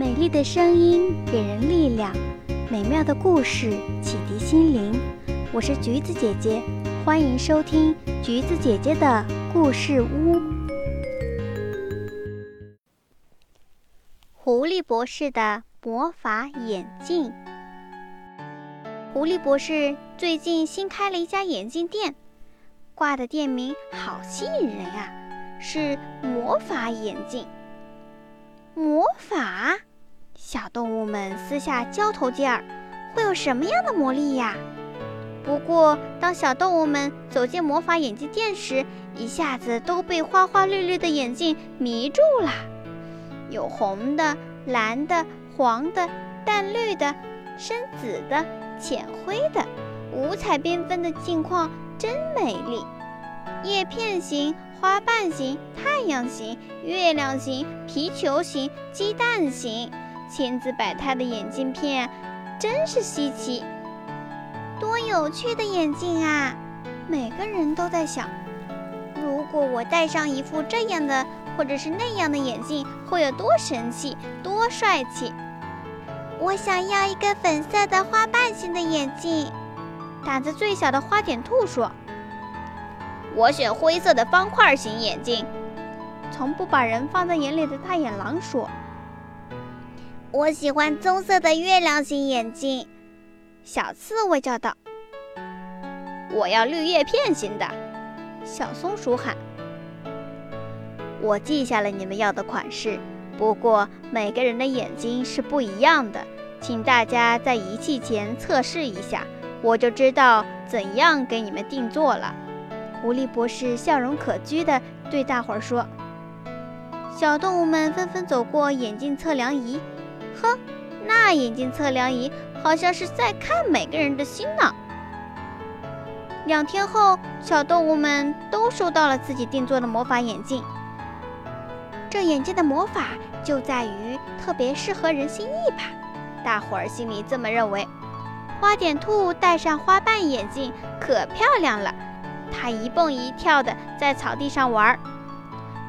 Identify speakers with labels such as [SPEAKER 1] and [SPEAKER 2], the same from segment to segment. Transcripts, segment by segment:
[SPEAKER 1] 美丽的声音给人力量，美妙的故事启迪心灵。我是橘子姐姐，欢迎收听橘子姐姐的故事屋。狐狸博士的魔法眼镜。狐狸博士最近新开了一家眼镜店，挂的店名好吸引人啊，是魔法眼镜。魔法？小动物们私下交头接耳，会有什么样的魔力呀？不过，当小动物们走进魔法眼镜店时，一下子都被花花绿绿的眼镜迷住了。有红的、蓝的、黄的、淡绿的、深紫的、浅灰的，五彩缤纷的镜框真美丽。叶片型、花瓣型、太阳型、月亮型、皮球型、鸡蛋型。千姿百态的眼镜片，真是稀奇。多有趣的眼镜啊！每个人都在想，如果我戴上一副这样的或者是那样的眼镜，会有多神气、多帅气。我想要一个粉色的花瓣型的眼镜。胆子最小的花点兔说：“
[SPEAKER 2] 我选灰色的方块型眼镜。”
[SPEAKER 1] 从不把人放在眼里的大眼狼说。
[SPEAKER 3] 我喜欢棕色的月亮形眼镜，
[SPEAKER 1] 小刺猬叫道。
[SPEAKER 2] 我要绿叶片型的，
[SPEAKER 1] 小松鼠喊。我记下了你们要的款式，不过每个人的眼睛是不一样的，请大家在仪器前测试一下，我就知道怎样给你们定做了。狐狸博士笑容可掬地对大伙儿说。小动物们纷纷走过眼镜测量仪。哼，那眼镜测量仪好像是在看每个人的心呢。两天后，小动物们都收到了自己定做的魔法眼镜。这眼镜的魔法就在于特别适合人心意吧？大伙儿心里这么认为。花点兔戴上花瓣眼镜可漂亮了，它一蹦一跳的在草地上玩。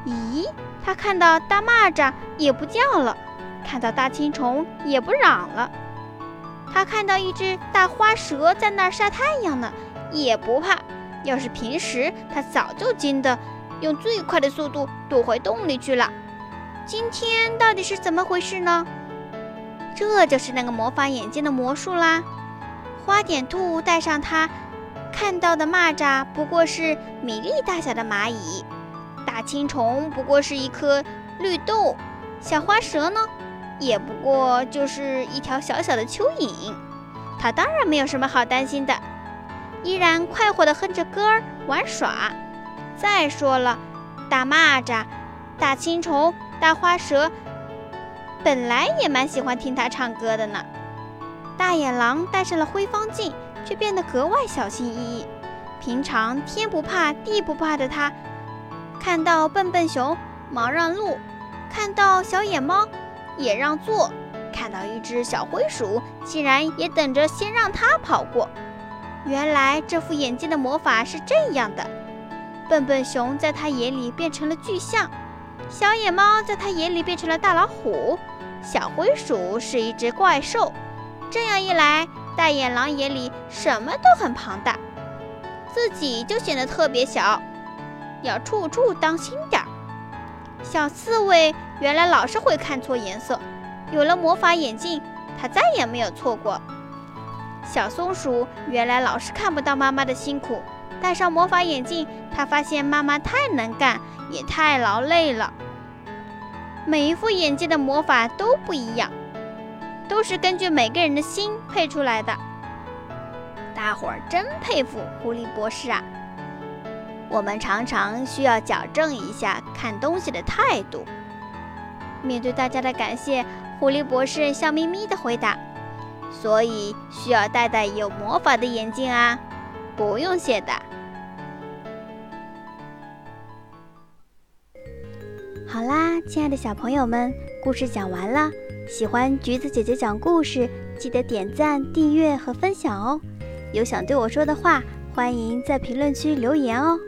[SPEAKER 1] 咦，它看到大蚂蚱也不叫了。看到大青虫也不嚷了，他看到一只大花蛇在那儿晒太阳呢，也不怕。要是平时，他早就惊得用最快的速度躲回洞里去了。今天到底是怎么回事呢？这就是那个魔法眼镜的魔术啦！花点兔戴上它，看到的蚂蚱不过是米粒大小的蚂蚁，大青虫不过是一颗绿豆，小花蛇呢？也不过就是一条小小的蚯蚓，它当然没有什么好担心的，依然快活地哼着歌儿玩耍。再说了，大蚂蚱、大青虫、大花蛇本来也蛮喜欢听它唱歌的呢。大野狼戴上了灰方镜，却变得格外小心翼翼。平常天不怕地不怕的它，看到笨笨熊忙让路，看到小野猫。也让座，看到一只小灰鼠，竟然也等着先让它跑过。原来这副眼镜的魔法是这样的：笨笨熊在他眼里变成了巨象，小野猫在他眼里变成了大老虎，小灰鼠是一只怪兽。这样一来，大眼狼眼里什么都很庞大，自己就显得特别小，要处处当心点儿。小刺猬原来老是会看错颜色，有了魔法眼镜，他再也没有错过。小松鼠原来老是看不到妈妈的辛苦，戴上魔法眼镜，他发现妈妈太能干，也太劳累了。每一副眼镜的魔法都不一样，都是根据每个人的心配出来的。大伙儿真佩服狐狸博士啊！我们常常需要矫正一下看东西的态度。面对大家的感谢，狐狸博士笑眯眯地回答：“所以需要戴戴有魔法的眼镜啊，不用谢的。”好啦，亲爱的小朋友们，故事讲完了。喜欢橘子姐姐讲故事，记得点赞、订阅和分享哦。有想对我说的话，欢迎在评论区留言哦。